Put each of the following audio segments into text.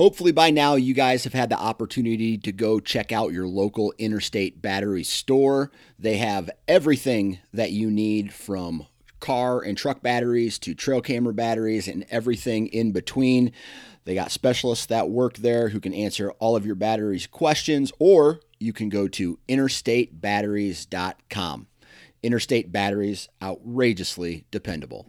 Hopefully, by now, you guys have had the opportunity to go check out your local Interstate Battery store. They have everything that you need from car and truck batteries to trail camera batteries and everything in between. They got specialists that work there who can answer all of your batteries questions, or you can go to interstatebatteries.com. Interstate Batteries, outrageously dependable.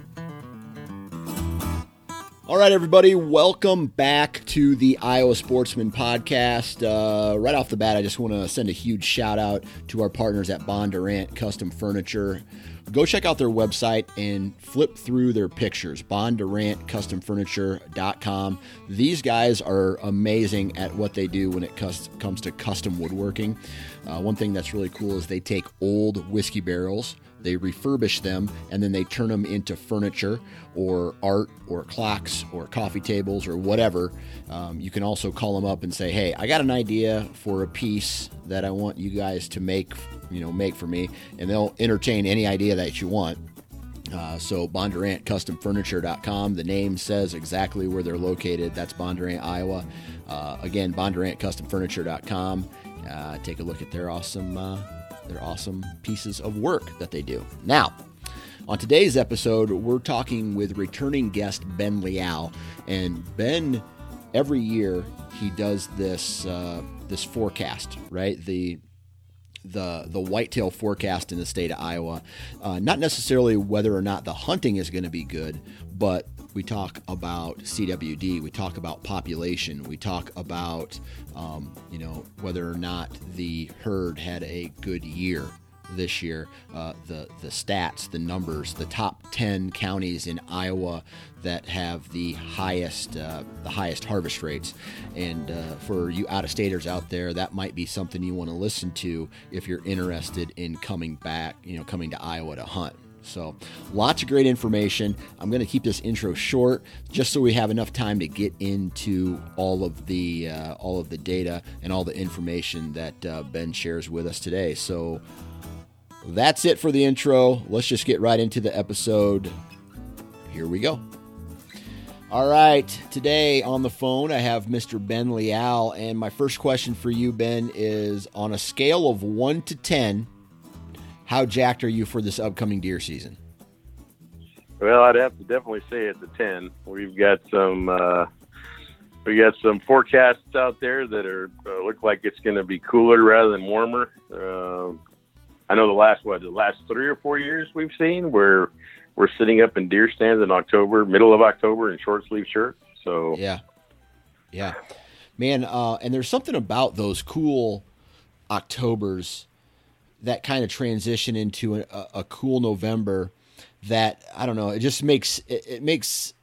All right, everybody, welcome back to the Iowa Sportsman Podcast. Uh, right off the bat, I just want to send a huge shout out to our partners at Bondurant Custom Furniture. Go check out their website and flip through their pictures, bondurantcustomfurniture.com. These guys are amazing at what they do when it comes to custom woodworking. Uh, one thing that's really cool is they take old whiskey barrels they refurbish them and then they turn them into furniture or art or clocks or coffee tables or whatever. Um, you can also call them up and say, "Hey, I got an idea for a piece that I want you guys to make, you know, make for me," and they'll entertain any idea that you want. Uh, so BondurantCustomFurniture.com. The name says exactly where they're located. That's Bondurant, Iowa. Uh, again, BondurantCustomFurniture.com. Uh, take a look at their awesome their awesome pieces of work that they do. Now, on today's episode, we're talking with returning guest Ben Leal, and Ben every year he does this uh, this forecast, right? The the the whitetail forecast in the state of Iowa. Uh, not necessarily whether or not the hunting is going to be good, but we talk about CWD, we talk about population, we talk about um, you know whether or not the herd had a good year this year. Uh, the the stats, the numbers, the top ten counties in Iowa that have the highest uh, the highest harvest rates. And uh, for you out of staters out there, that might be something you want to listen to if you're interested in coming back, you know, coming to Iowa to hunt. So, lots of great information. I'm going to keep this intro short, just so we have enough time to get into all of the uh, all of the data and all the information that uh, Ben shares with us today. So, that's it for the intro. Let's just get right into the episode. Here we go. All right, today on the phone I have Mr. Ben Leal, and my first question for you, Ben, is on a scale of one to ten how jacked are you for this upcoming deer season? Well, I'd have to definitely say it's a ten. We've got some uh, we got some forecasts out there that are uh, look like it's going to be cooler rather than warmer. Uh, I know the last what the last three or four years we've seen where we're sitting up in deer stands in October, middle of October, in short sleeve shirts. So yeah, yeah, man. Uh, and there's something about those cool Octobers that kind of transition into a, a, cool November that I don't know. It just makes it, it, makes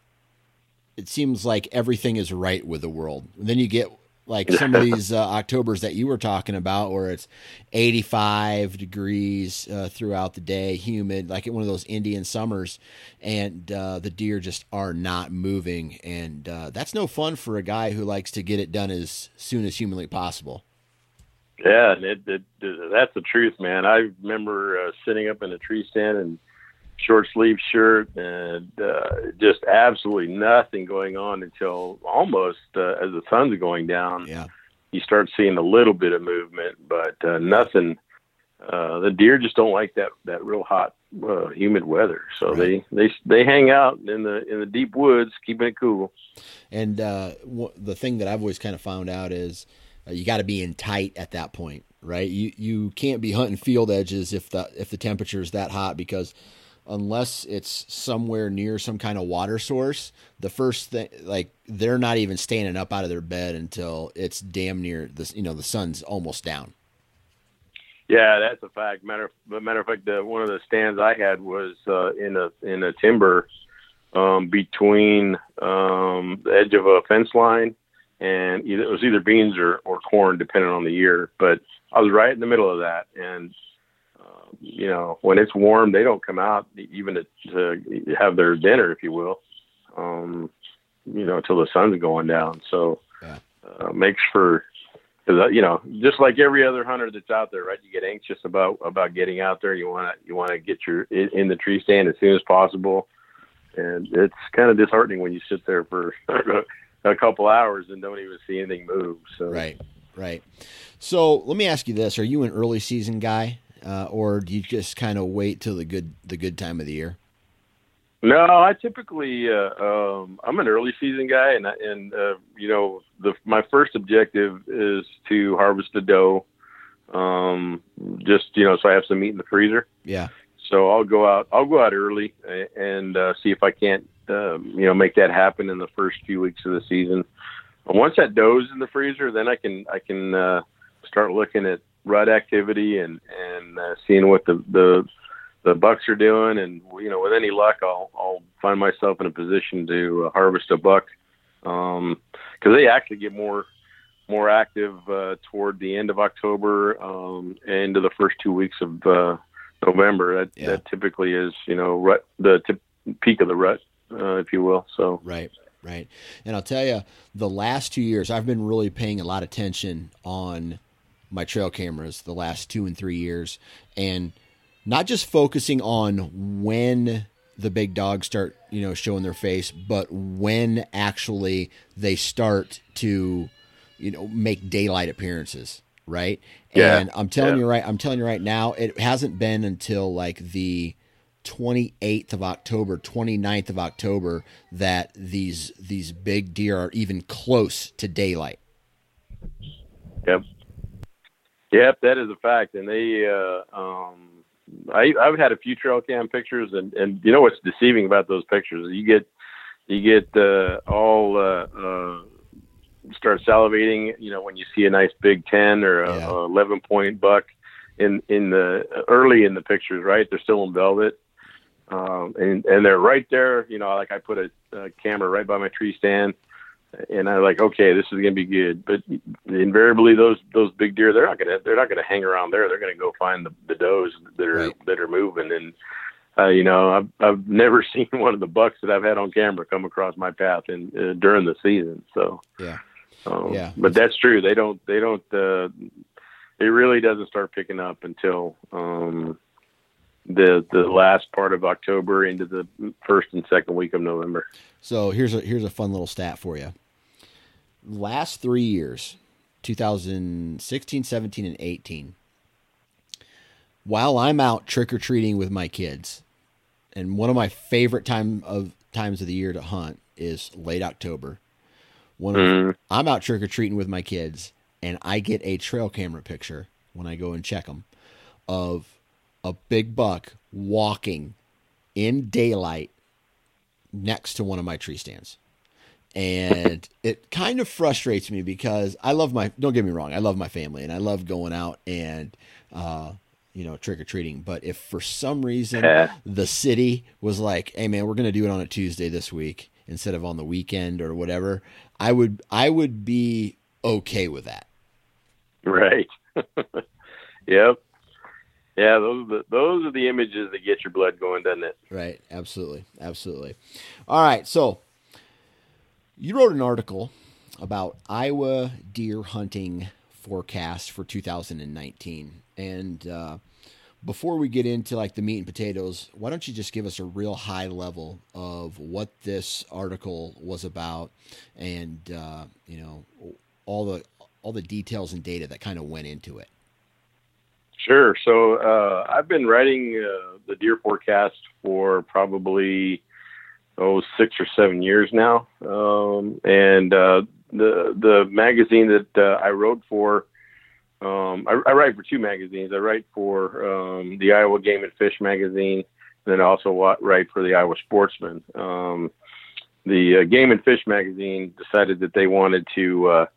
it seems like everything is right with the world. And then you get like some of these uh, Octobers that you were talking about, where it's 85 degrees uh, throughout the day, humid, like one of those Indian summers, and uh, the deer just are not moving, and uh, that's no fun for a guy who likes to get it done as soon as humanly possible. Yeah, and it, it, it, that's the truth, man. I remember uh, sitting up in a tree stand and short sleeve shirt and uh, just absolutely nothing going on until almost uh, as the sun's going down. Yeah, you start seeing a little bit of movement, but uh, nothing. Uh, the deer just don't like that that real hot, uh, humid weather, so right. they they they hang out in the in the deep woods, keeping it cool. And uh, w- the thing that I've always kind of found out is uh, you got to be in tight at that point, right? You you can't be hunting field edges if the if the temperature is that hot because unless it's somewhere near some kind of water source, the first thing like they're not even standing up out of their bed until it's damn near the you know the sun's almost down. Yeah, that's a fact. Matter matter of fact, the, one of the stands I had was uh, in a in a timber um, between um, the edge of a fence line and either, it was either beans or, or corn, depending on the year. But I was right in the middle of that, and uh, you know, when it's warm, they don't come out even to, to have their dinner, if you will. Um, you know, until the sun's going down. So yeah. uh, makes for because uh, you know, just like every other hunter that's out there, right? You get anxious about about getting out there. You want to you want to get your in, in the tree stand as soon as possible, and it's kind of disheartening when you sit there for a couple hours and don't even see anything move. So right, right. So let me ask you this: Are you an early season guy, uh, or do you just kind of wait till the good the good time of the year? No, I typically uh, um, I'm an early season guy, and and uh, you know the my first objective is to harvest the doe, um, just you know so I have some meat in the freezer. Yeah. So I'll go out. I'll go out early and uh, see if I can't um, you know make that happen in the first few weeks of the season. Once that doe's in the freezer, then I can I can uh, start looking at rut activity and and uh, seeing what the the the bucks are doing, and you know, with any luck, I'll I'll find myself in a position to uh, harvest a buck because um, they actually get more more active uh, toward the end of October um, and into the first two weeks of uh, November. That yeah. that typically is you know rut the peak of the rut, uh, if you will. So right. Right. And I'll tell you, the last two years, I've been really paying a lot of attention on my trail cameras the last two and three years. And not just focusing on when the big dogs start, you know, showing their face, but when actually they start to, you know, make daylight appearances, right? Yeah. And I'm telling yeah. you right, I'm telling you right now, it hasn't been until like the 28th of October, 29th of October that these these big deer are even close to daylight. Yep. Yep, that is a fact, and they uh, um, I, I've had a few trail cam pictures, and and you know what's deceiving about those pictures? You get you get uh, all uh, uh, start salivating. You know when you see a nice big ten or a, yeah. a eleven point buck in in the early in the pictures, right? They're still in velvet, um, and and they're right there. You know, like I put a, a camera right by my tree stand and I'm like, okay, this is gonna be good. But invariably, those those big deer, they're not gonna they're not gonna hang around there. They're gonna go find the the does that are right. that are moving. And uh, you know, I've I've never seen one of the bucks that I've had on camera come across my path in uh, during the season. So yeah, um, yeah. But that's true. They don't they don't. Uh, it really doesn't start picking up until um, the the last part of October into the first and second week of November. So here's a here's a fun little stat for you. Last three years, 2016, 17, and 18. While I'm out trick or treating with my kids, and one of my favorite time of times of the year to hunt is late October. When mm. I'm out trick or treating with my kids, and I get a trail camera picture when I go and check them of a big buck walking in daylight next to one of my tree stands. And it kind of frustrates me because I love my, don't get me wrong, I love my family and I love going out and, uh, you know, trick or treating. But if for some reason the city was like, hey man, we're going to do it on a Tuesday this week instead of on the weekend or whatever, I would, I would be okay with that. Right. yep. Yeah, those are the, those are the images that get your blood going, doesn't it? Right. Absolutely. Absolutely. All right. So you wrote an article about Iowa deer hunting forecast for 2019, and uh, before we get into like the meat and potatoes, why don't you just give us a real high level of what this article was about, and uh, you know all the all the details and data that kind of went into it. Sure. So uh, I've been writing uh, the deer forecast for probably oh six or seven years now, um, and uh, the the magazine that uh, I wrote for. Um, I, I, write for two magazines. I write for um, the Iowa Game and Fish magazine, and then also write for the Iowa Sportsman. Um, the uh, Game and Fish magazine decided that they wanted to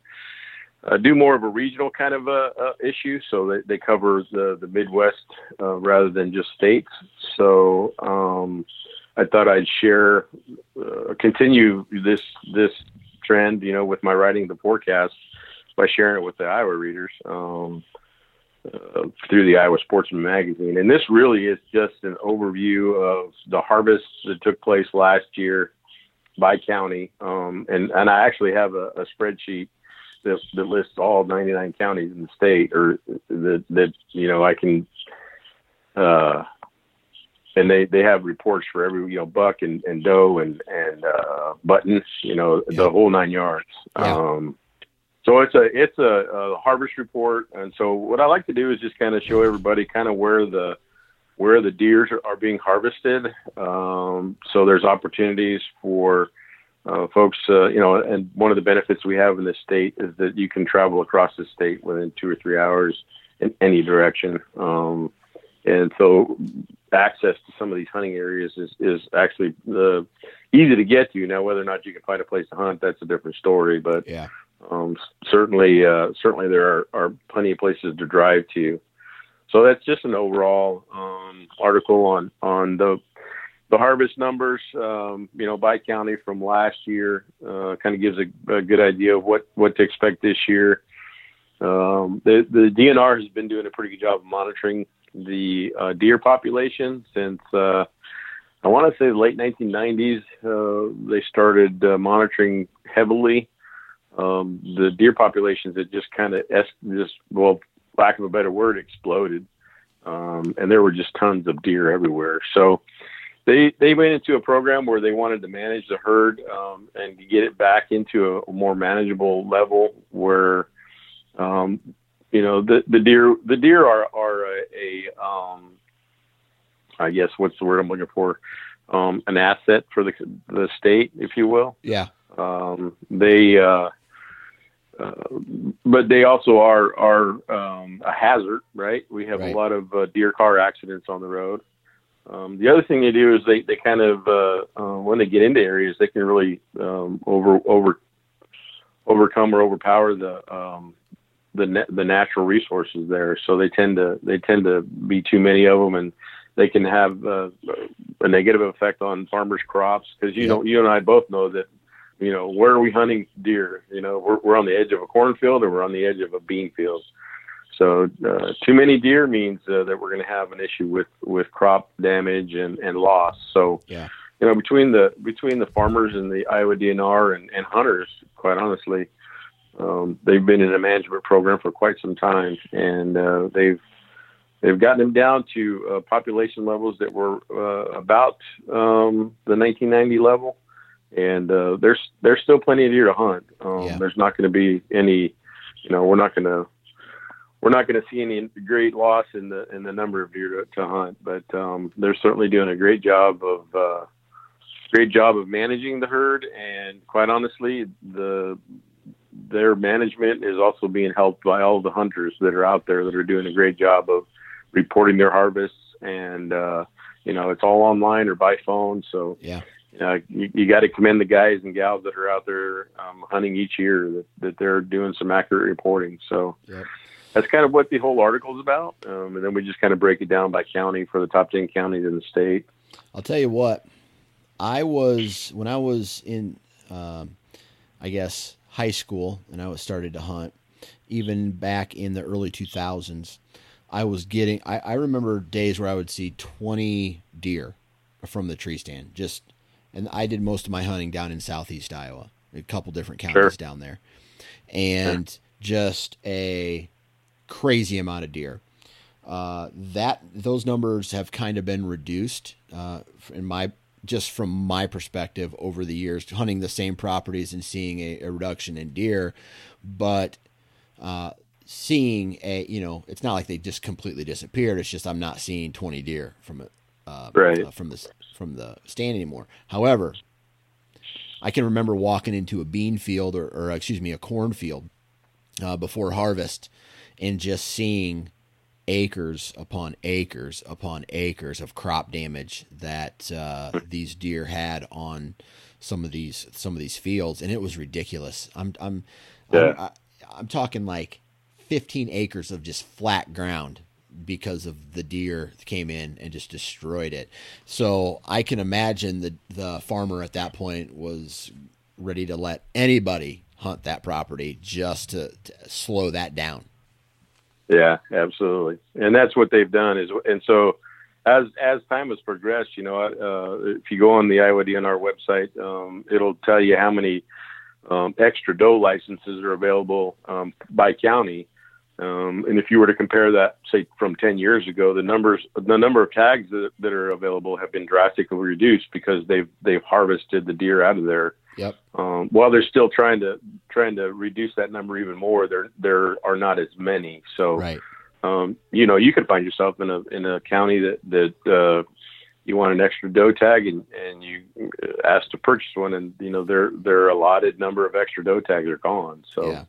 uh, uh, do more of a regional kind of a, a issue, so they, they cover the, the Midwest uh, rather than just states. So um, I thought I'd share, uh, continue this this trend, you know, with my writing the forecast by sharing it with the Iowa readers um, uh, through the Iowa Sportsman magazine. And this really is just an overview of the harvest that took place last year by county. Um, and, and I actually have a, a spreadsheet that, that lists all 99 counties in the state or that, that, you know, I can, uh, and they, they have reports for every, you know, buck and, and doe and, and, uh, buttons, you know, yeah. the whole nine yards. Yeah. Um, so it's a, it's a, a harvest report. And so what I like to do is just kind of show everybody kind of where the, where the deers are, are being harvested. Um, so there's opportunities for, uh, folks, uh, you know, and one of the benefits we have in this state is that you can travel across the state within two or three hours in any direction. Um, and so access to some of these hunting areas is, is actually uh, easy to get to. Now, whether or not you can find a place to hunt, that's a different story. But yeah, um, certainly, uh, certainly there are, are plenty of places to drive to. So that's just an overall um, article on on the the harvest numbers, um, you know, by county from last year, uh, kind of gives a, a, good idea of what, what to expect this year. Um, the, the DNR has been doing a pretty good job of monitoring the uh, deer population since, uh, I want to say the late 1990s. Uh, they started uh, monitoring heavily um, the deer populations that just kind of just, well, lack of a better word, exploded. Um, and there were just tons of deer everywhere. So, they they went into a program where they wanted to manage the herd um, and get it back into a, more manageable level where um, you know the the deer the deer are are a, a um, I guess what's the word I'm looking for um, an asset for the the state if you will yeah um, they uh, uh, but they also are are um, a hazard, right? We have right. a lot of uh, deer car accidents on the road, um, the other thing they do is they, they kind of uh, uh, when they get into areas they can really um, over over overcome or overpower the um, the na- the natural resources there. So they tend to they tend to be too many of them, and they can have uh, a negative effect on farmers' crops. Because you know you and I both know that you know where are we hunting deer? You know we're we're on the edge of a cornfield or we're on the edge of a bean field. So uh, too many deer means uh, that we're going to have an issue with with crop damage and and loss. So yeah. You know, between the between the farmers and the Iowa DNR and, and hunters, quite honestly, um, they've been in a management program for quite some time, and uh, they've they've gotten them down to uh, population levels that were uh, about um, the 1990 level, and uh, there's there's still plenty of deer to hunt. Um, yeah. There's not going to be any, you know, we're not going to we're not going to see any great loss in the in the number of deer to, to hunt, but um, they're certainly doing a great job of uh, great job of managing the herd. And quite honestly, the their management is also being helped by all the hunters that are out there that are doing a great job of reporting their harvests. And uh, you know, it's all online or by phone. So yeah. Uh, you, you got to commend the guys and gals that are out there um, hunting each year that, that they're doing some accurate reporting. So, yeah that's kind of what the whole article is about. Um, and then we just kind of break it down by county for the top 10 counties in the state. I'll tell you what, I was, when I was in, um, I guess, high school and I was started to hunt, even back in the early 2000s, I was getting, I, I remember days where I would see 20 deer from the tree stand. Just, and I did most of my hunting down in southeast Iowa, a couple different counties sure. down there. And sure. just a crazy amount of deer. Uh, that those numbers have kind of been reduced uh, in my just from my perspective over the years, hunting the same properties and seeing a, a reduction in deer, but uh, seeing a you know it's not like they just completely disappeared. It's just I'm not seeing 20 deer from it uh, right. Uh, from the from the stand anymore. However, I can remember walking into a bean field or, or excuse me a cornfield uh, before harvest and just seeing acres upon acres upon acres of crop damage that uh, these deer had on some of these some of these fields, and it was ridiculous. I'm I'm yeah. I'm, I'm talking like 15 acres of just flat ground because of the deer came in and just destroyed it. So I can imagine the the farmer at that point was ready to let anybody hunt that property just to, to slow that down. Yeah, absolutely, and that's what they've done. Is and so as as time has progressed, you know, uh, if you go on the Iowa DNR website, um, it'll tell you how many um, extra doe licenses are available um, by county. Um, and if you were to compare that, say, from 10 years ago, the numbers, the number of tags that, that are available have been drastically reduced because they've they've harvested the deer out of there. Yep. Um, while they're still trying to trying to reduce that number even more, there there are not as many. So, right. um, you know, you could find yourself in a in a county that that uh, you want an extra doe tag and, and you ask to purchase one and you know their their allotted number of extra doe tags are gone so yeah.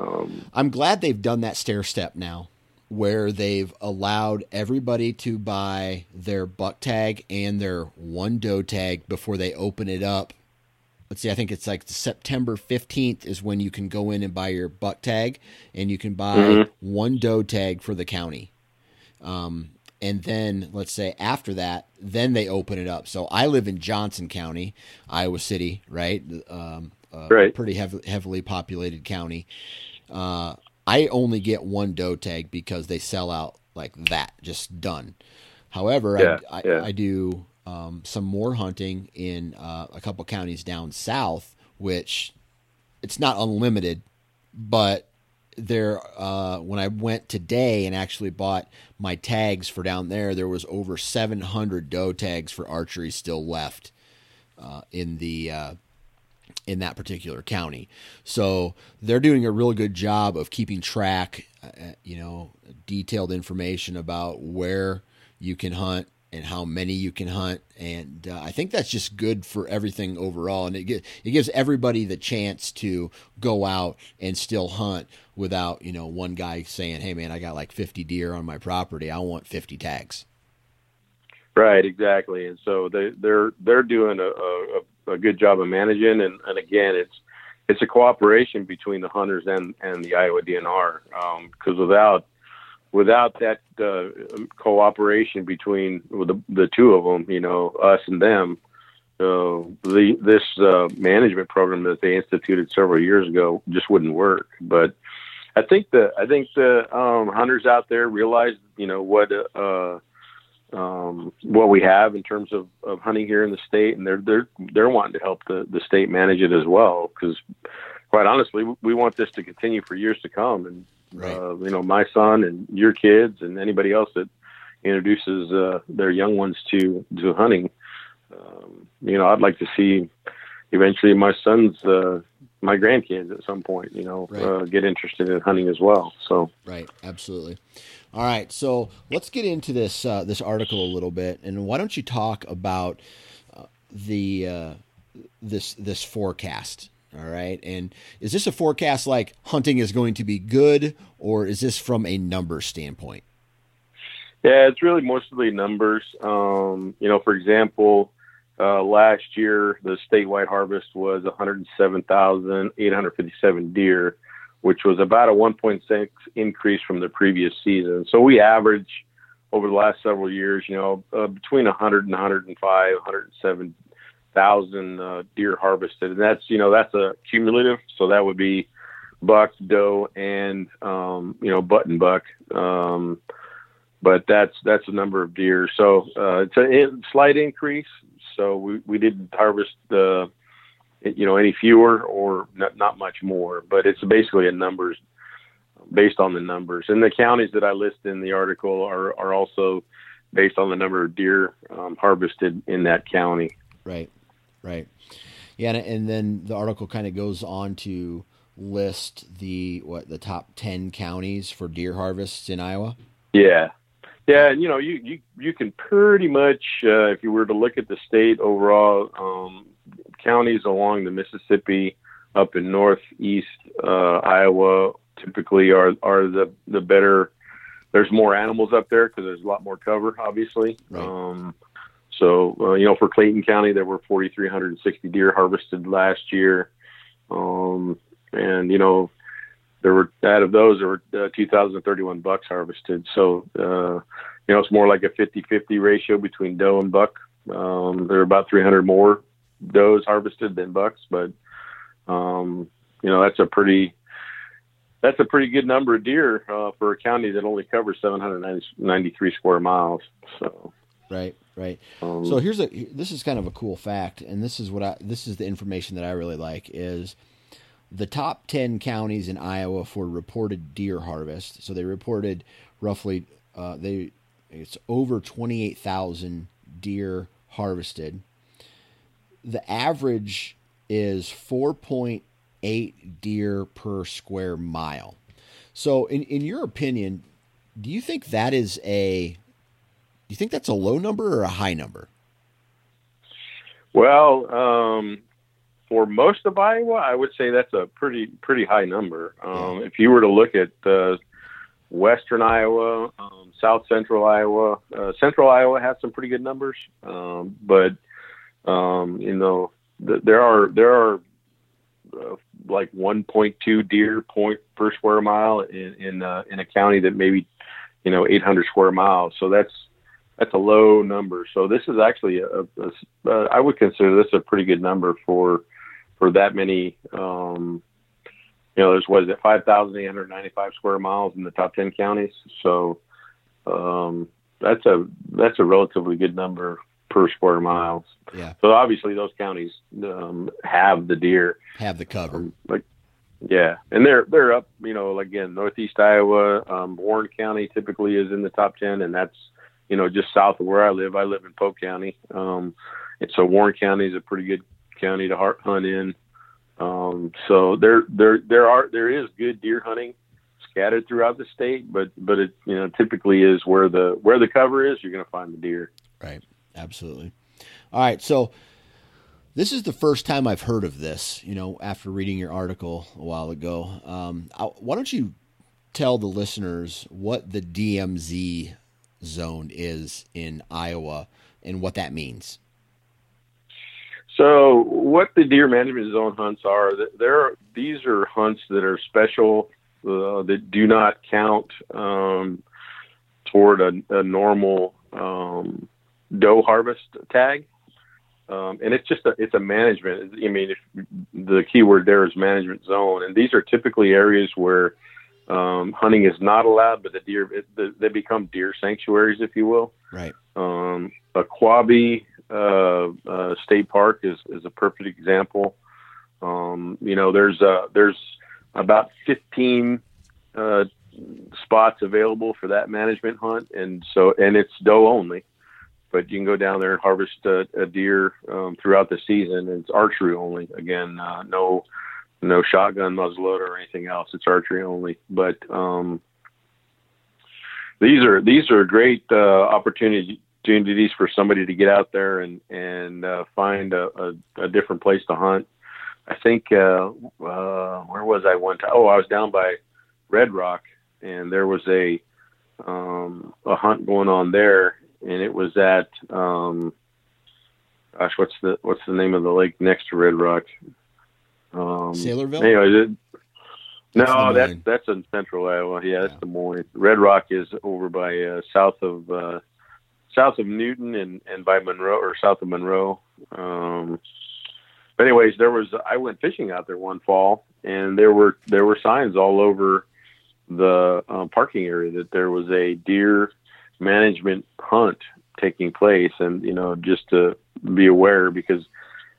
um, i'm glad they've done that stair step now where they've allowed everybody to buy their buck tag and their one doe tag before they open it up let's see i think it's like september 15th is when you can go in and buy your buck tag and you can buy mm-hmm. one doe tag for the county um, and then let's say after that, then they open it up. So I live in Johnson County, Iowa City, right? Um, uh, right. Pretty heavily, heavily populated county. Uh, I only get one doe tag because they sell out like that, just done. However, yeah, I, I, yeah. I, do um, some more hunting in uh, a couple counties down south, which it's not unlimited, but there uh, when I went today and actually bought my tags for down there, there was over 700 doe tags for archery still left uh, in the uh, in that particular county. So they're doing a really good job of keeping track, uh, you know, detailed information about where you can hunt and how many you can hunt. And uh, I think that's just good for everything overall. And it, it gives everybody the chance to go out and still hunt without, you know, one guy saying, hey, man, I got like 50 deer on my property. I want 50 tags. Right, exactly. And so they, they're they're doing a, a, a good job of managing. And, and again, it's it's a cooperation between the hunters and, and the Iowa DNR because um, without without that uh, cooperation between the the two of them, you know, us and them, uh, the this uh, management program that they instituted several years ago just wouldn't work. But I think the I think the um, hunters out there realize, you know, what uh, um, what we have in terms of, of hunting here in the state, and they're they're they're wanting to help the the state manage it as well. Because quite honestly, we want this to continue for years to come, and Right. Uh, you know, my son and your kids and anybody else that introduces uh, their young ones to to hunting. Um, you know, I'd like to see eventually my son's uh, my grandkids at some point. You know, right. uh, get interested in hunting as well. So right, absolutely. All right, so let's get into this uh, this article a little bit, and why don't you talk about uh, the uh, this this forecast all right. And is this a forecast like hunting is going to be good, or is this from a number standpoint? Yeah, it's really mostly numbers. Um, you know, for example, uh, last year the statewide harvest was 107,857 deer, which was about a 1.6 increase from the previous season. So we average over the last several years, you know, uh, between 100 and 105, 107 thousand uh, deer harvested, and that's you know that's a cumulative. So that would be buck, doe, and um, you know button buck. Um, but that's that's a number of deer. So uh, it's a slight increase. So we we didn't harvest the you know any fewer or not, not much more, but it's basically a numbers based on the numbers. And the counties that I list in the article are are also based on the number of deer um, harvested in that county. Right. Right. Yeah, and, and then the article kind of goes on to list the what the top 10 counties for deer harvests in Iowa. Yeah. Yeah, and you know, you you you can pretty much uh, if you were to look at the state overall um, counties along the Mississippi up in northeast uh, Iowa typically are are the the better there's more animals up there because there's a lot more cover obviously. Right. Um, so, uh, you know, for Clayton County, there were 4,360 deer harvested last year. Um, and, you know, there were, out of those, there were uh, 2,031 bucks harvested. So, uh, you know, it's more like a 50 50 ratio between doe and buck. Um, there are about 300 more does harvested than bucks, but um, you know that's a pretty that's a pretty good number of deer uh, for a county that only covers 793 square miles. So right, right. Um, so here's a this is kind of a cool fact, and this is what I this is the information that I really like is the top 10 counties in Iowa for reported deer harvest. So they reported roughly uh, they it's over 28,000 deer harvested. The average is 4.8 deer per square mile. So in in your opinion, do you think that is a you think that's a low number or a high number? Well, um, for most of Iowa, I would say that's a pretty pretty high number. Um, yeah. If you were to look at uh, western Iowa, um, south central Iowa, uh, central Iowa has some pretty good numbers, um, but um, you know th- there are there are uh, like 1.2 deer point per square mile in in, uh, in a county that maybe you know 800 square miles. So that's that's a low number. So this is actually a, a, a uh, I would consider this a pretty good number for for that many. Um, you know, there's what is it, 5,895 square miles in the top 10 counties. So um, that's a that's a relatively good number per square miles. Yeah. So obviously those counties um, have the deer, have the cover. Um, like, yeah, and they're they're up. You know, again, northeast Iowa, um, Warren County typically is in the top 10, and that's you know just south of where I live. I live in Polk County, um, and so Warren County is a pretty good county to hunt in. Um, so there, there, there are, there is good deer hunting scattered throughout the state, but, but it, you know, typically is where the, where the cover is, you're going to find the deer. Right. Absolutely. All right. So this is the first time I've heard of this, you know, after reading your article a while ago. Um, I, why don't you tell the listeners what the DMZ zone is in Iowa and what that means? So, what the deer management zone hunts are, there these are hunts that are special uh, that do not count um, toward a, a normal um, doe harvest tag. Um, and it's just a, it's a management. I mean, if, the key word there is management zone, and these are typically areas where um, hunting is not allowed, but the deer it, they become deer sanctuaries, if you will. Right. Um, a Quabi uh, uh, State Park is, is a perfect example. Um, you know, there's uh, there's about 15 uh, spots available for that management hunt, and so and it's doe only. But you can go down there and harvest a, a deer um, throughout the season. It's archery only. Again, uh, no no shotgun muzzleloader or anything else. It's archery only. But um, these are these are great uh, opportunities opportunities for somebody to get out there and and uh, find a, a, a, different place to hunt. I think uh, uh, where was I one time? Oh, I was down by Red Rock, and there was a um, a hunt going on there, and it was at um, gosh, what's the what's the name of the lake next to Red Rock? Um, Saylorville. Anyway, it, no, that's that's in central Iowa. Yeah, that's yeah. Des Moines. Red Rock is over by uh, south of uh, south of Newton and, and by Monroe or south of Monroe. Um, but anyways, there was I went fishing out there one fall, and there were there were signs all over the uh, parking area that there was a deer management hunt taking place, and you know just to be aware because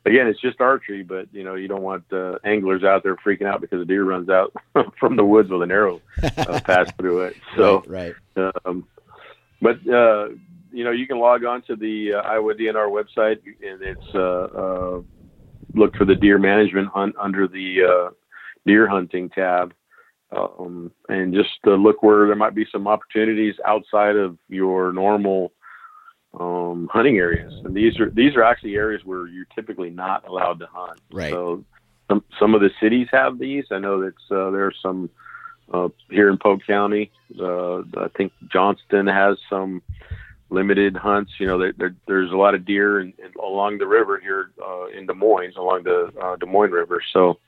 again it's just archery, but you know you don't want uh, anglers out there freaking out because a deer runs out from the woods with an arrow uh, passed through it. So right. right. Um, but uh, you know, you can log on to the uh, Iowa DNR website, and it's uh, uh, look for the deer management hunt under the uh, deer hunting tab, um, and just uh, look where there might be some opportunities outside of your normal um, hunting areas. And these are these are actually areas where you're typically not allowed to hunt. Right. So some some of the cities have these. I know that uh, there are some uh, here in Polk County. Uh, I think Johnston has some limited hunts. You know, there, there, there's a lot of deer in, in, along the river here uh, in Des Moines, along the uh, Des Moines River. So,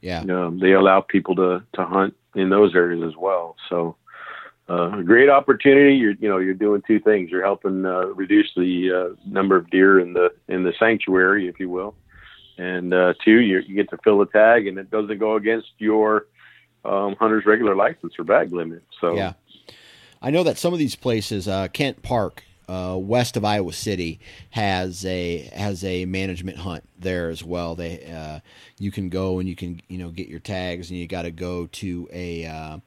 yeah, um, they allow people to to hunt in those areas as well. So, a great opportunity. You're you know you're doing two things. You're helping uh, reduce the uh, number of deer in the in the sanctuary, if you will, and uh, two, you, you get to fill a tag, and it doesn't go against your um, hunter's regular license or bag limit. So yeah, I know that some of these places, uh, Kent Park, uh, west of Iowa City, has a has a management hunt there as well. They uh, you can go and you can you know get your tags, and you got to go to a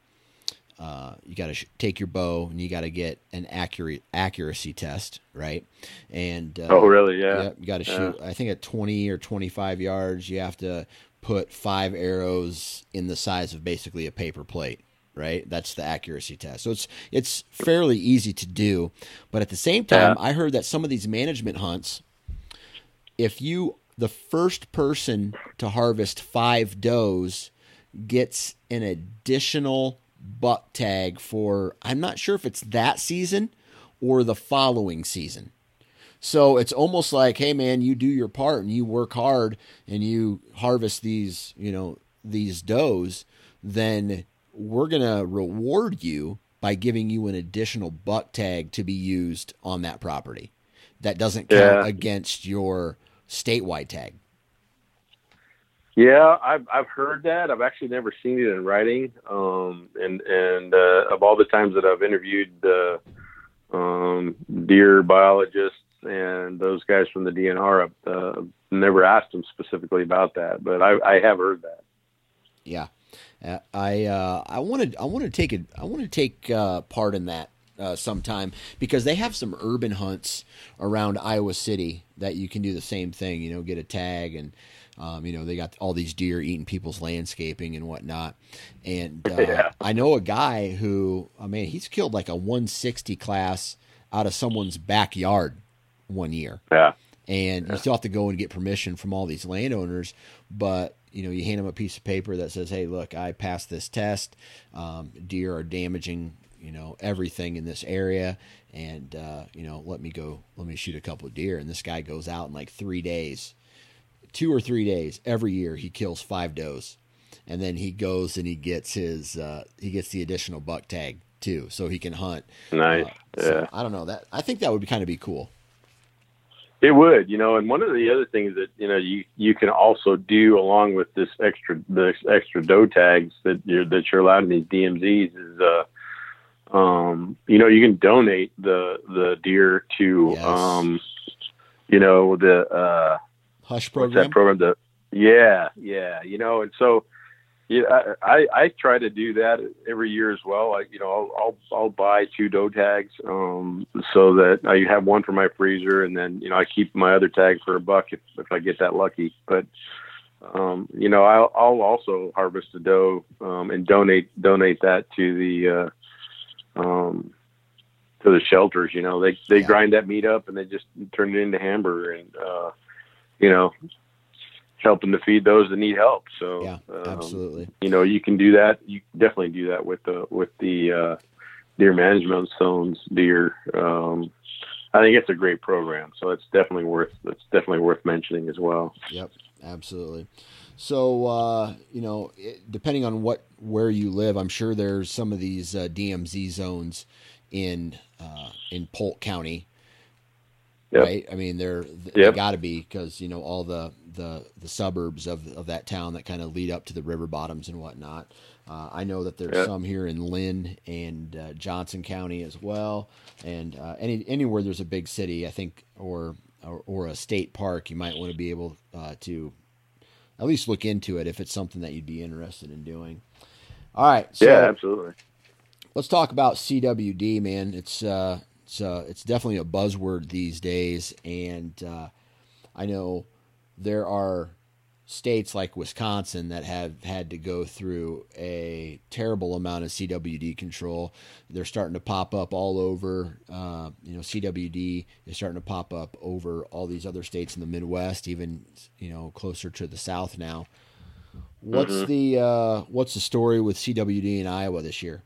uh, you got to sh- take your bow and you got to get an accurate accuracy test, right? And uh, oh, really? Yeah. yeah you got to shoot. I think at twenty or twenty five yards, you have to put five arrows in the size of basically a paper plate right that's the accuracy test so it's it's fairly easy to do but at the same time yeah. i heard that some of these management hunts if you the first person to harvest five does gets an additional buck tag for I'm not sure if it's that season or the following season. So it's almost like, hey man, you do your part and you work hard and you harvest these, you know, these does, then we're gonna reward you by giving you an additional buck tag to be used on that property. That doesn't count yeah. against your statewide tag. Yeah, I've I've heard that. I've actually never seen it in writing. Um, and and uh, of all the times that I've interviewed uh, um, deer biologists and those guys from the DNR, I've uh, never asked them specifically about that, but I, I have heard that. Yeah, uh, I uh, I wanted I want to take a I want to take uh, part in that uh, sometime because they have some urban hunts around Iowa City that you can do the same thing. You know, get a tag and um, you know, they got all these deer eating people's landscaping and whatnot. And uh, yeah. I know a guy who, I mean, he's killed like a 160 class out of someone's backyard one year. Yeah. And yeah. you still have to go and get permission from all these landowners, but you know, you hand them a piece of paper that says, "Hey, look, I passed this test. Um, deer are damaging, you know, everything in this area, and uh, you know, let me go, let me shoot a couple of deer." And this guy goes out in like three days two or three days every year he kills five does. And then he goes and he gets his uh, he gets the additional buck tag too so he can hunt. Nice. Uh, so yeah. I don't know that i think that would be kind of be cool. It would you know and one of the other things that you know you you can also do along with this extra this extra doe tags that you're that you're allowed in these dmzs is uh um you know you can donate the the deer to yes. um you know the uh HUSH program. that program? The yeah, yeah. You know, and so yeah, I, I I try to do that every year as well. Like you know, I'll I'll, I'll buy two doe tags, um, so that I have one for my freezer, and then you know I keep my other tag for a buck if if I get that lucky. But um, you know, I'll I'll also harvest a doe um, and donate donate that to the uh, um, to the shelters. You know, they they yeah. grind that meat up and they just turn it into hamburger and. uh you know, helping to feed those that need help. So yeah, um, absolutely. You know, you can do that. You definitely do that with the with the uh, deer management zones, deer. Um, I think it's a great program. So it's definitely worth it's definitely worth mentioning as well. Yep, absolutely. So uh, you know, it, depending on what where you live, I'm sure there's some of these uh, DMZ zones in uh, in Polk County Yep. right? I mean, they're yep. they got to be because you know all the the the suburbs of of that town that kind of lead up to the river bottoms and whatnot. Uh, I know that there's yep. some here in Linn and uh, Johnson County as well, and uh, any anywhere there's a big city, I think, or or, or a state park, you might want to be able uh, to at least look into it if it's something that you'd be interested in doing. All right, so yeah, absolutely. Let's talk about CWD, man. It's uh, it's uh, it's definitely a buzzword these days, and uh, I know there are states like Wisconsin that have had to go through a terrible amount of CWD control. They're starting to pop up all over. Uh, you know, CWD is starting to pop up over all these other states in the Midwest, even you know closer to the South now. What's mm-hmm. the uh, what's the story with CWD in Iowa this year?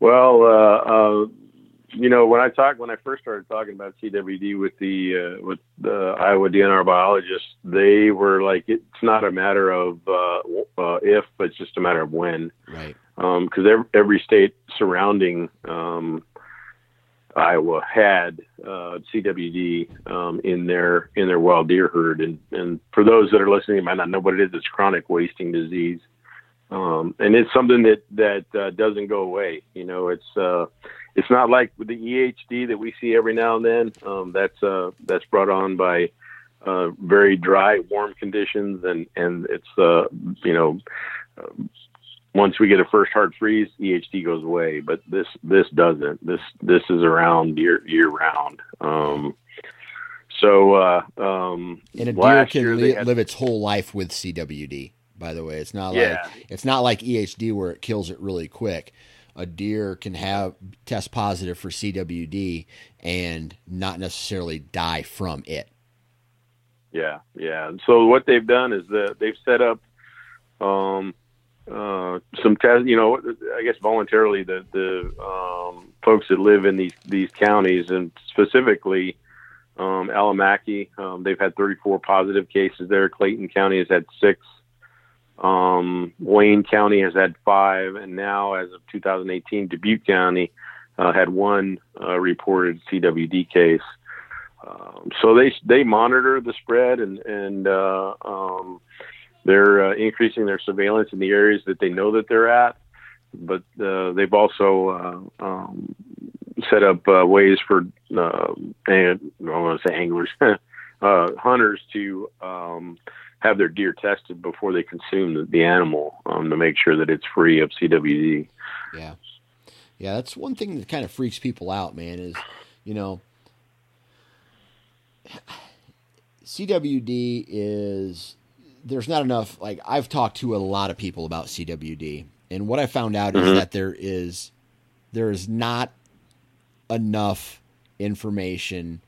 Well, uh, uh you know, when I talked when I first started talking about CWD with the uh, with the Iowa DNR biologists, they were like, it's not a matter of uh, uh, if, but it's just a matter of when. Right. Because um, every, every state surrounding um, Iowa had uh, CWD um, in their in their wild deer herd, and and for those that are listening, might not know what it is. It's chronic wasting disease, um, and it's something that that uh, doesn't go away. You know, it's uh, it's not like the EHD that we see every now and then. Um, that's uh, that's brought on by uh, very dry, warm conditions, and and it's uh, you know. once we get a first hard freeze, EHD goes away, but this this doesn't. This this is around year year round. Um, so uh, um, and a deer can li- had... live its whole life with CWD. By the way, it's not yeah. like it's not like EHD where it kills it really quick. A deer can have test positive for CWD and not necessarily die from it. Yeah, yeah. So what they've done is that they've set up um, uh, some test, you know, I guess voluntarily the the um, folks that live in these these counties and specifically um, Allamakee, um, they've had 34 positive cases there. Clayton County has had six. Um, Wayne County has had five, and now as of 2018, Dubuque County uh, had one uh, reported CWD case. Um, so they they monitor the spread and and uh, um, they're uh, increasing their surveillance in the areas that they know that they're at, but uh, they've also uh, um, set up ways for and I want to say anglers, hunters to um, have their deer tested before they consume the, the animal um, to make sure that it's free of CWD. Yeah, yeah, that's one thing that kind of freaks people out, man. Is you know. CWD is there's not enough. Like I've talked to a lot of people about CWD, and what I found out mm-hmm. is that there is there is not enough information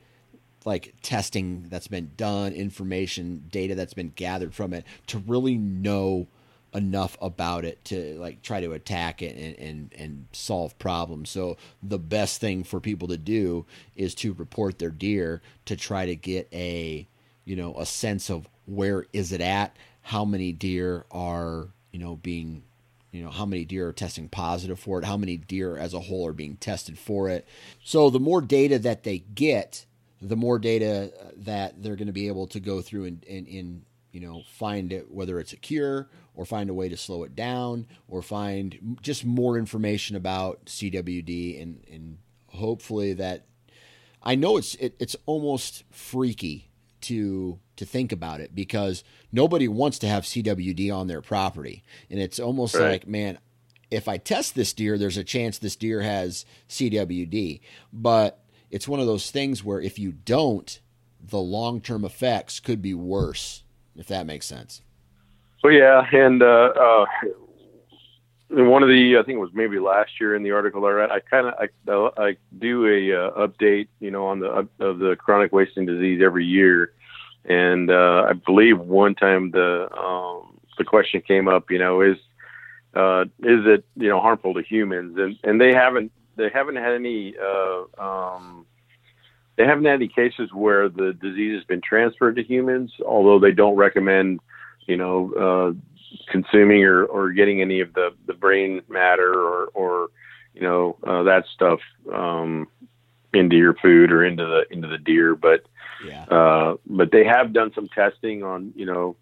like testing that's been done, information, data that's been gathered from it to really know enough about it to like try to attack it and, and, and solve problems. So the best thing for people to do is to report their deer to try to get a you know a sense of where is it at, how many deer are you know being you know how many deer are testing positive for it how many deer as a whole are being tested for it so the more data that they get the more data uh, that they're going to be able to go through and, and, and you know find it whether it's a cure or find a way to slow it down or find just more information about cwd and and hopefully that i know it's it, it's almost freaky to to think about it because nobody wants to have CWD on their property, and it's almost right. like, man, if I test this deer, there's a chance this deer has CWD, but it's one of those things where if you don't, the long term effects could be worse. If that makes sense. Well, yeah, and uh, uh, one of the I think it was maybe last year in the article I read, I kind of I, I do a uh, update, you know, on the of the chronic wasting disease every year, and uh, I believe one time the um, the question came up, you know, is uh, is it you know harmful to humans? And and they haven't they haven't had any uh, um, they haven't had any cases where the disease has been transferred to humans, although they don't recommend you know uh, consuming or, or getting any of the, the brain matter or, or you know uh, that stuff um, into your food or into the into the deer. But yeah. uh, but they have done some testing on you know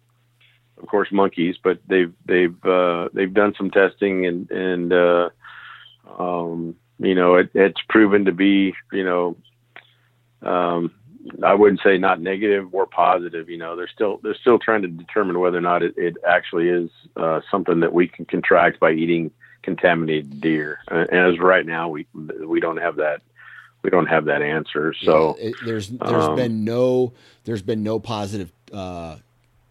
of course monkeys, but they've they've uh, they've done some testing and and uh, um, you know it, it's proven to be you know um, I wouldn't say not negative or positive. You know, they're still they're still trying to determine whether or not it, it actually is uh, something that we can contract by eating contaminated deer. Uh, and as right now, we we don't have that we don't have that answer. So yeah, it, there's there's um, been no there's been no positive uh,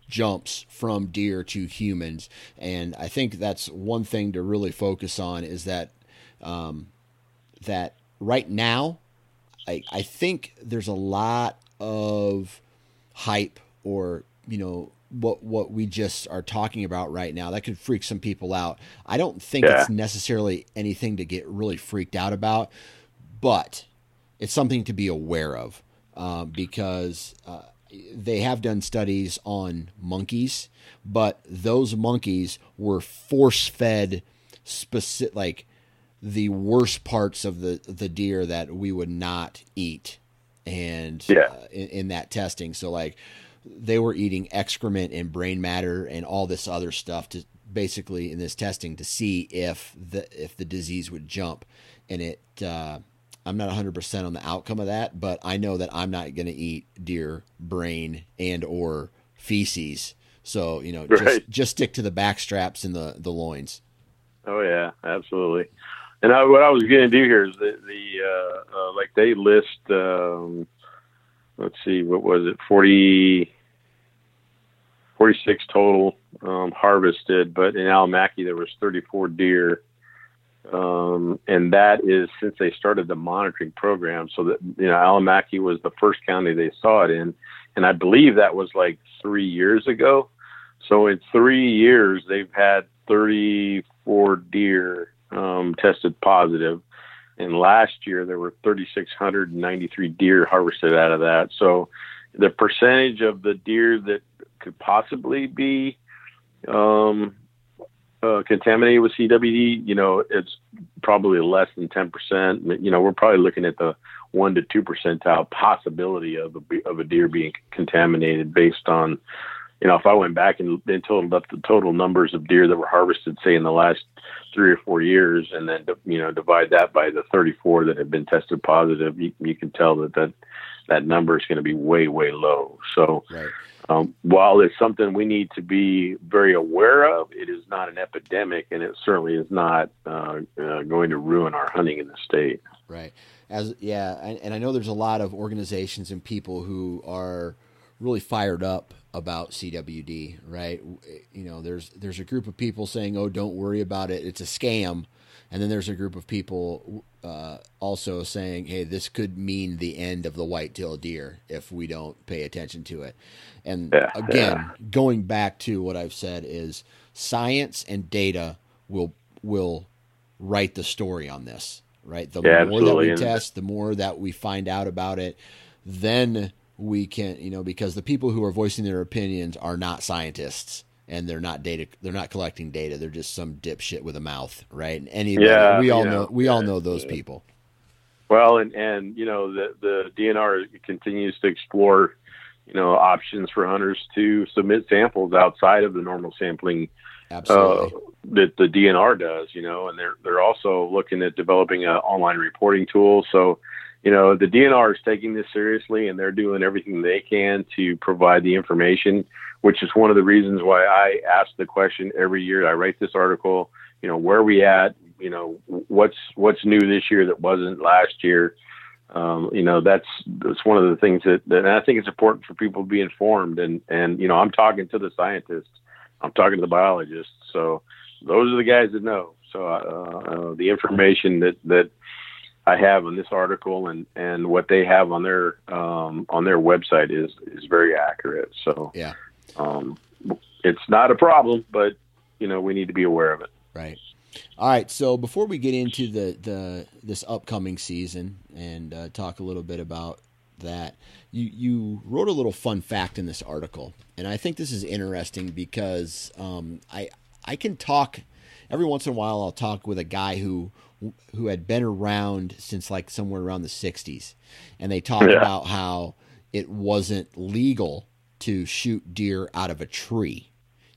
jumps from deer to humans, and I think that's one thing to really focus on is that um, that right now I, I think there's a lot of hype or you know what what we just are talking about right now that could freak some people out. I don't think yeah. it's necessarily anything to get really freaked out about, but it's something to be aware of um, because uh, they have done studies on monkeys, but those monkeys were force fed specific like the worst parts of the the deer that we would not eat, and Yeah. uh, in, in that testing. So like they were eating excrement and brain matter and all this other stuff to basically in this testing to see if the if the disease would jump, and it. Uh, I'm not 100% on the outcome of that, but I know that I'm not going to eat deer brain and or feces. So, you know, just just stick to the back straps and the the loins. Oh yeah, absolutely. And I, what I was going to do here is the, the uh, uh, like they list. Um, let's see, what was it? 40, 46 total um, harvested, but in Allamakee there was thirty four deer, um, and that is since they started the monitoring program. So that you know, Allamakee was the first county they saw it in, and I believe that was like three years ago. So in three years, they've had 34 deer um, tested positive, and last year there were 3,693 deer harvested out of that. So the percentage of the deer that could possibly be um, uh, contaminated with CWD, you know, it's probably less than 10%. You know, we're probably looking at the one to two percentile possibility of a, of a deer being contaminated based on you know, if I went back and, and totaled up the total numbers of deer that were harvested, say in the last three or four years, and then you know divide that by the 34 that have been tested positive, you, you can tell that that that number is going to be way way low. So Right. um, while it's something we need to be very aware of, it is not an epidemic, and it certainly is not uh, uh, going to ruin our hunting in the state. Right. As yeah, and, and I know there's a lot of organizations and people who are really fired up about CWD, right? You know, there's there's a group of people saying, "Oh, don't worry about it; it's a scam," and then there's a group of people uh, also saying, "Hey, this could mean the end of the white-tailed deer if we don't pay attention to it." And Yeah, again, going back to what I've said is science and data will will write the story on this, right? The Yeah, more that we test, the more that we find out about it, then we can, you know, because the people who are voicing their opinions are not scientists and they're not data, they're not collecting data. They're just some dipshit with a mouth, right? And anybody, Yeah, we all know, know, we all know those yeah. people. Well, and and you know the the DNR continues to explore, you know, options for hunters to submit samples outside of the normal sampling uh, Absolutely. that the DNR does. You know, and they're they're also looking at developing an online reporting tool. So, you know, the DNR is taking this seriously, and they're doing everything they can to provide the information. Which is one of the reasons why I ask the question every year. I write this article. You know, where are we at? You know, what's what's new this year that wasn't last year? um, you know that's that's one of the things that, that I think it's important for people to be informed and and you know I'm talking to the scientists I'm talking to the biologists so those are the guys that know so uh, uh, the information that that I have on this article and and what they have on their um, on their website is is very accurate so Yeah. um, it's not a problem but you know we need to be aware of it Right. All right. So before we get into the, the this upcoming season and uh, talk a little bit about that, you you wrote a little fun fact in this article, and I think this is interesting because um, I I can talk every once in a while. I'll talk with a guy who who had been around since like somewhere around the '60s, and they talked Yeah. about how it wasn't legal to shoot deer out of a tree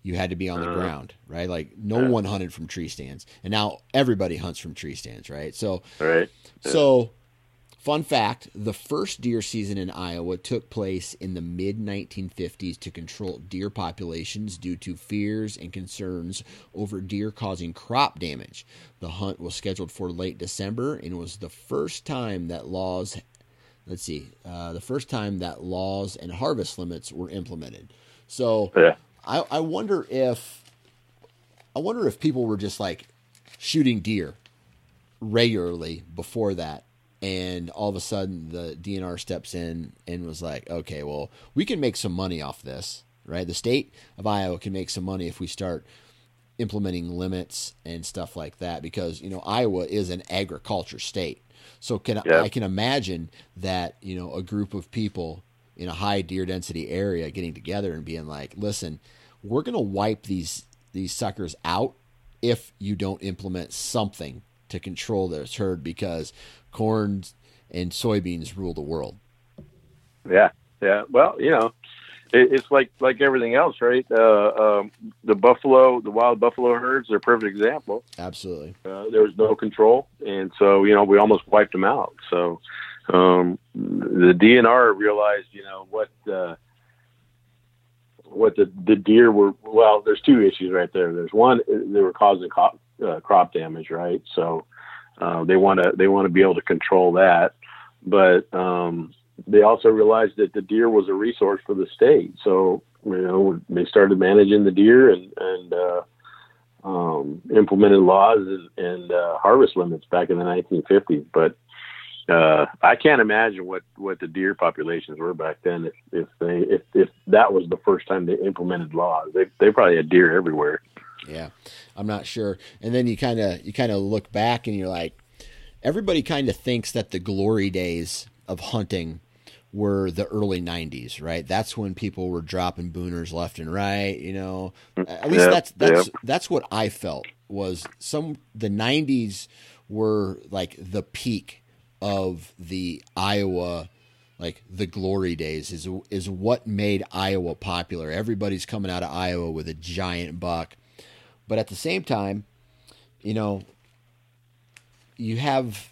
you had to be on the Uh. ground, right? Like no one hunted from tree stands, and now everybody hunts from tree stands, right? So, right so fun fact: the first deer season in Iowa took place in the mid 1950s to control deer populations due to fears and concerns over deer causing crop damage. The hunt was scheduled for late December and was the first time that laws let's see, uh, the first time that laws and harvest limits were implemented. So yeah I, I wonder if I wonder if people were just like shooting deer regularly before that and all of a sudden the DNR steps in and was like, okay, well, we can make some money off this, right? The state of Iowa can make some money if we start implementing limits and stuff like that because, you know, Iowa is an agriculture state. So can Yeah. I can imagine that, you know, a group of people in a high deer density area getting together and being like, "Listen, we're going to wipe these these suckers out if you don't implement something to control this herd because corn and soybeans rule the world. Yeah, yeah. Well, you know, it, it's like like everything else, right? Uh, um, the buffalo, the wild buffalo herds, are a perfect example. Absolutely. Uh, there was no control, and so you know we almost wiped them out. So um, the DNR realized, you know, what uh, what the the deer were. Well, there's two issues right there. There's one they were causing crop, uh, crop damage, right? So uh, they want to they want to be able to control that, but um, they also realized that the deer was a resource for the state. So you know they started managing the deer and and uh, um, implemented laws and, and uh, harvest limits back in the 1950s. But uh, I can't imagine what, what the deer populations were back then. If, if they if, if that was the first time they implemented laws, they they probably had deer everywhere. Yeah, I'm not sure. And then you kind of you kind of look back and you're like, everybody kind of thinks that the glory days of hunting were the early 90s, right? That's when people were dropping booners left and right, you know. At least Yep, that's that's yep. that's what I felt was some the 90s were like the peak of the Iowa like the glory days is is what made Iowa popular. Everybody's coming out of Iowa with a giant buck. But at the same time, you know, you have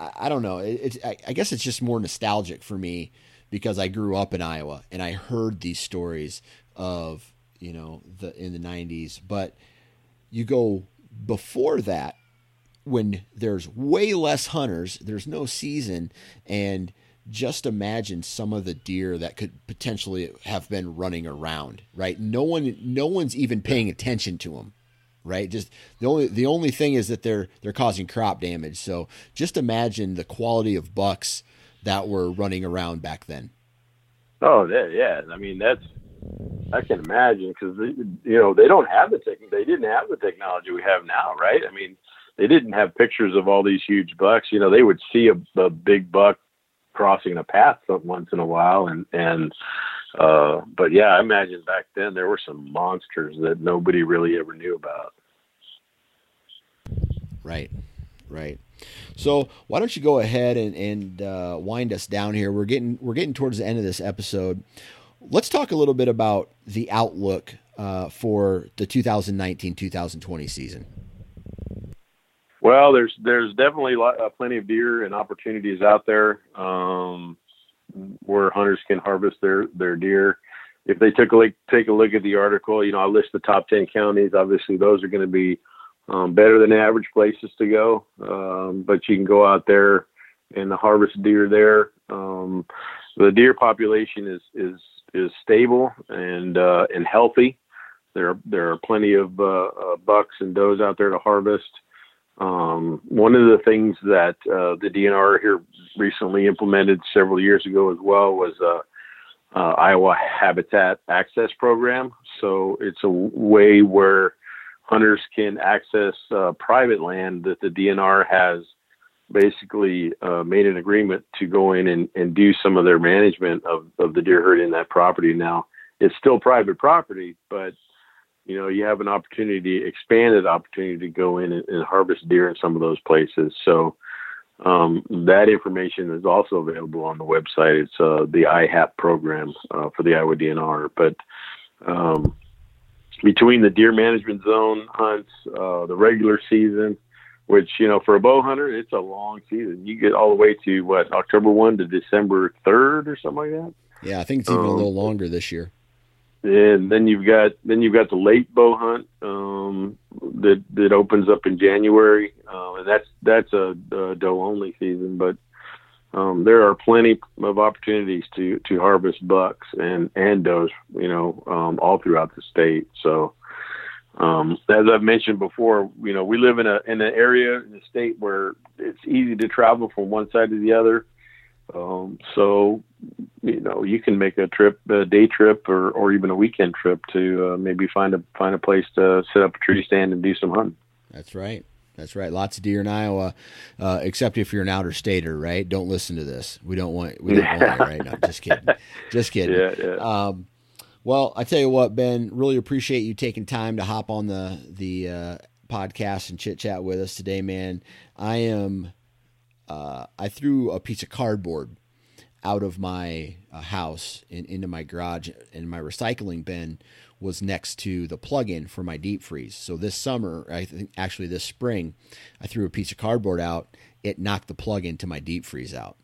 I, don't know. It, it's I, I guess it's just more nostalgic for me because I grew up in Iowa and I heard these stories of you know the in the '90s. But you go before that when there's way less hunters, there's no season, and just imagine some of the deer that could potentially have been running around. Right? No one, no one's even paying attention to them right? Just the only the only thing is that they're they're causing crop damage. So just imagine the quality of bucks that were running around back then. Oh, yeah. I mean, that's I can imagine because you know they don't have the tech. They didn't have the technology we have now, right? I mean, they didn't have pictures of all these huge bucks. You know, they would see a, a big buck crossing a path once in a while, and and uh, but yeah, I imagine back then there were some monsters that nobody really ever knew about. Right, right. So why don't you go ahead and, and uh, wind us down here? We're getting we're getting towards the end of this episode. Let's talk a little bit about the outlook uh, for the 2019-2020 season. Well, there's there's definitely lo- uh, plenty of deer and opportunities out there um, where hunters can harvest their their deer. If they took a look, take a look at the article, you know, I list the top ten counties. Obviously, those are going to be um, better than average places to go, um, but you can go out there and harvest deer there. Um, the deer population is is is stable and uh, and healthy. There there are plenty of uh, uh, bucks and does out there to harvest. Um, one of the things that uh, the DNR here recently implemented several years ago as well was uh, uh, Iowa Habitat Access Program. So it's a way where hunters can access uh, private land that the DNR has basically uh, made an agreement to go in and, and do some of their management of, of the deer herd in that property. Now, it's still private property, but you know, you have an opportunity, expanded opportunity to go in and, and harvest deer in some of those places. So um, that information is also available on the website. It's uh, the IHAP program uh, for the Iowa DNR. But um, between the deer management zone hunts, uh, the regular season, which you know for a bow hunter, it's a long season. You get all the way to what October one to December third or something like that. Yeah, I think it's even a Um, little longer this year. And then you've got then you've got the late bow hunt um, that that opens up in January, uh, and that's that's a, a doe only season. But um, there are plenty of opportunities to to harvest bucks and and does, you know, um, all throughout the state. So. Um, as I've mentioned before, you know, we live in a in an area in the state where it's easy to travel from one side to the other. Um, so you know you can make a trip a day trip or, or even a weekend trip to uh, maybe find a find a place to set up a tree stand and do some hunting That's right. That's right. Lots of deer in Iowa, uh, except if you're an outer stater, right? Don't listen to this. We don't want. We don't want you, right? now just kidding. Just kidding. yeah yeah Um, well, I tell you what, Ben, really appreciate you taking time to hop on the the uh, podcast and chit chat with us today, man. I am. Uh, I threw a piece of cardboard out of my uh, house and into my garage, and my recycling bin was next to the plug-in for my deep freeze. So this summer, I think actually this spring, I threw a piece of cardboard out. It knocked the plug-in to my deep freeze out.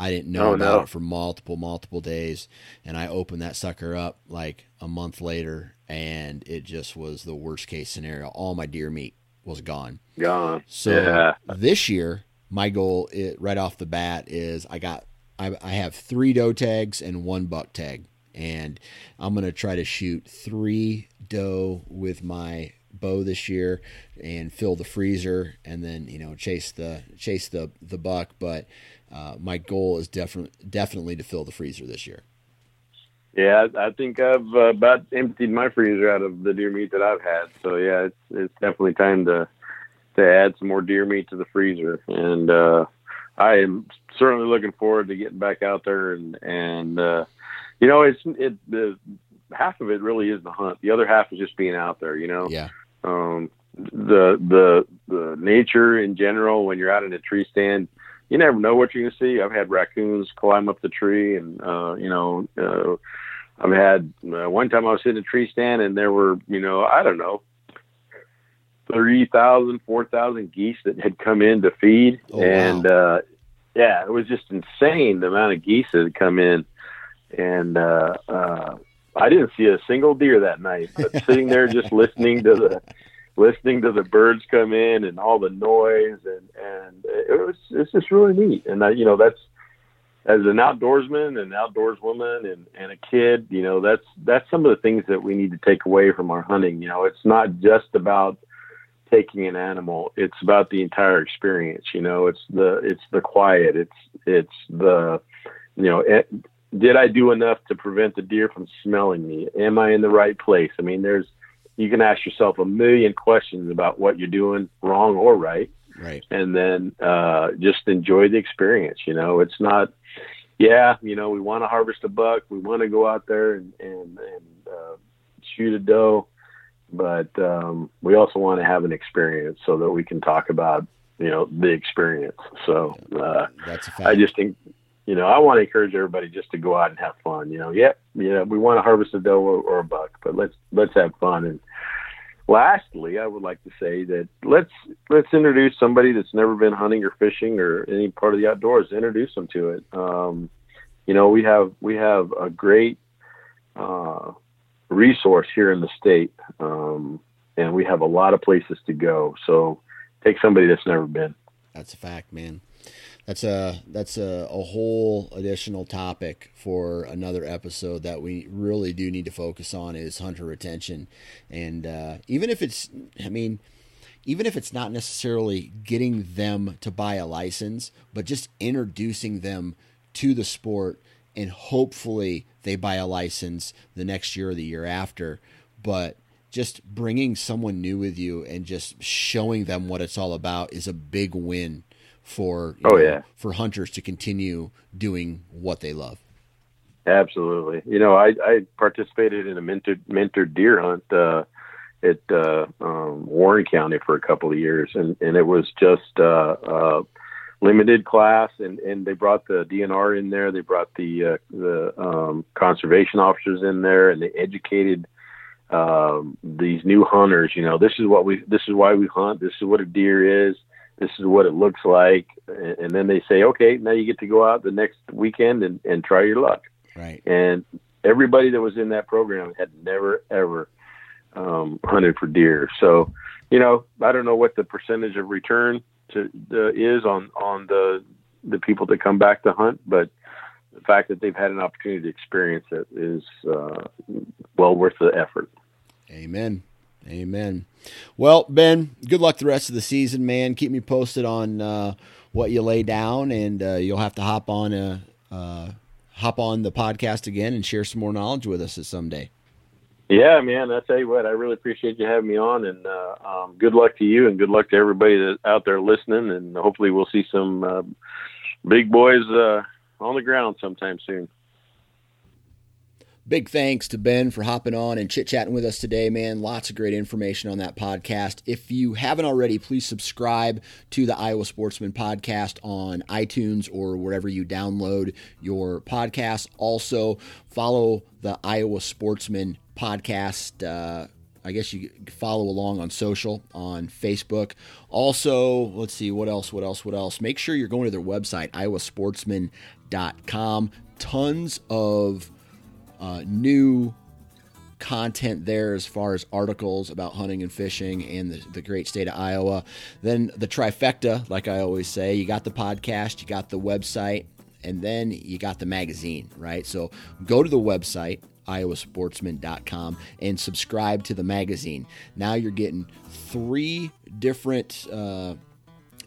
I didn't know Oh, about no. it for multiple, multiple days, and I opened that sucker up like a month later, and it just was the worst case scenario. All my deer meat was gone. Gone. So yeah. this year, my goal it, right off the bat is I got I, I have three doe tags and one buck tag, and I'm gonna try to shoot three doe with my bow this year and fill the freezer, and then you know chase the chase the the buck. But uh, my goal is definitely definitely to fill the freezer this year. Yeah, I think I've uh, about emptied my freezer out of the deer meat that I've had. So yeah, it's it's definitely time to to add some more deer meat to the freezer, and uh, I am certainly looking forward to getting back out there and and uh, you know it's it the half of it really is the hunt. The other half is just being out there. You know, Yeah, um, the the the nature in general when you're out in a tree stand you never know what you're going to see i've had raccoons climb up the tree and uh you know uh i've had uh, one time i was in a tree stand and there were you know i don't know three thousand, four thousand geese that had come in to feed Oh, wow. and uh yeah it was just insane the amount of geese that had come in and uh uh I didn't see a single deer that night, but sitting there just listening to the listening to the birds come in and all the noise and and it was it's just really neat. And I, you know that's as an outdoorsman and outdoorswoman and and a kid, you know that's that's some of the things that we need to take away from our hunting. You know, it's not just about taking an animal; it's about the entire experience. You know, it's the it's the quiet, it's it's the you know. It, did I do enough to prevent the deer from smelling me? Am I in the right place? I mean, there's you can ask yourself a million questions about what you're doing wrong or right, right. and then uh, just enjoy the experience. You know, it's not, yeah, you know, we want to harvest a buck, we want to go out there and and, and uh, shoot a doe, but um, we also want to have an experience so that we can talk about you know the experience. So uh, That's a fact. I just think, you know, I want to encourage everybody just to go out and have fun. You know, yep, yeah, we want to harvest a doe or, or a buck, but let's let's have fun. And lastly, I would like to say that let's let's introduce somebody that's never been hunting or fishing or any part of the outdoors. Introduce them to it. Um, you know, we have we have a great uh, resource here in the state, um, and we have a lot of places to go. So take somebody that's never been. That's a fact, man. That's a that's a, a whole additional topic for another episode that we really do need to focus on is hunter retention, and uh, even if it's, I mean, even if it's not necessarily getting them to buy a license, but just introducing them to the sport, and hopefully they buy a license the next year or the year after, but just bringing someone new with you and just showing them what it's all about is a big win for Oh, know, yeah. for hunters to continue doing what they love. Absolutely. You know, I, I participated in a mentored, mentored deer hunt uh, at uh, um, Warren County for a couple of years, and, and it was just uh, uh, limited class, and, and they brought the DNR in there, they brought the uh, the um, conservation officers in there, and they educated um, these new hunters. You know, this is what we, this is why we hunt. This is what a deer is. This is what it looks like, and, and then they say, okay, now you get to go out the next weekend and, and try your luck Right. and everybody that was in that program had never ever um, hunted for deer. So, you know, I don't know what the percentage of return to is on on the the people that come back to hunt, but the fact that they've had an opportunity to experience it is uh, well worth the effort. Amen. Amen. Well, Ben, good luck the rest of the season, man. Keep me posted on uh, what you lay down, and uh, you'll have to hop on a uh, hop on the podcast again and share some more knowledge with us someday. Yeah, man. I tell you what, I really appreciate you having me on, and uh, um, good luck to you, and good luck to everybody that's out there listening. And hopefully, we'll see some uh, big boys uh, on the ground sometime soon. Big thanks to Ben for hopping on and chit chatting with us today, man. Lots of great information on that podcast. If you haven't already, please subscribe to the Iowa Sportsman podcast on iTunes or wherever you download your podcast. Also, follow the Iowa Sportsman podcast. Uh, I guess you follow along on social, on Facebook. Also, let's see, what else, what else, what else? Make sure you're going to their website, iowasportsman.com. Tons of uh, new content there as far as articles about hunting and fishing and the, the, great state of Iowa. Then the trifecta, like I always say, you got the podcast, you got the website, and then you got the magazine, right? So go to the website, iowasportsman.com, and subscribe to the magazine. Now you're getting three different uh,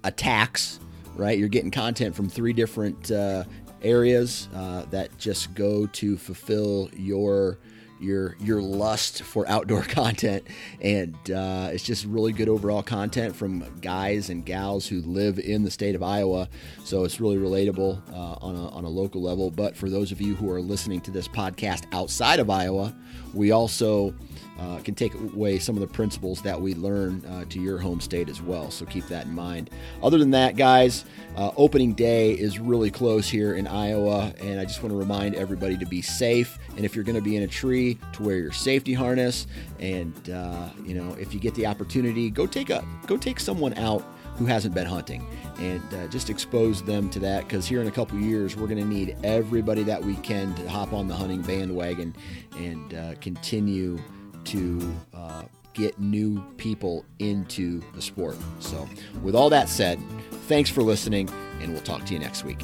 attacks, right? You're getting content from three different uh, areas uh, that just go to fulfill your your your lust for outdoor content, and uh, it's just really good overall content from guys and gals who live in the state of Iowa. So it's really relatable uh, on a on a local level. But for those of you who are listening to this podcast outside of Iowa, we also uh, can take away some of the principles that we learn uh, to your home state as well. So keep that in mind. Other than that, guys, uh, opening day is really close here in Iowa, and I just want to remind everybody to be safe. And if you're going to be in a tree, to wear your safety harness. And uh, you know, if you get the opportunity, go take a go take someone out who hasn't been hunting and uh, just expose them to that because here in a couple years we're going to need everybody that we can to hop on the hunting bandwagon and uh, continue to uh, get new people into the sport. So, with all that said, thanks for listening, and we'll talk to you next week.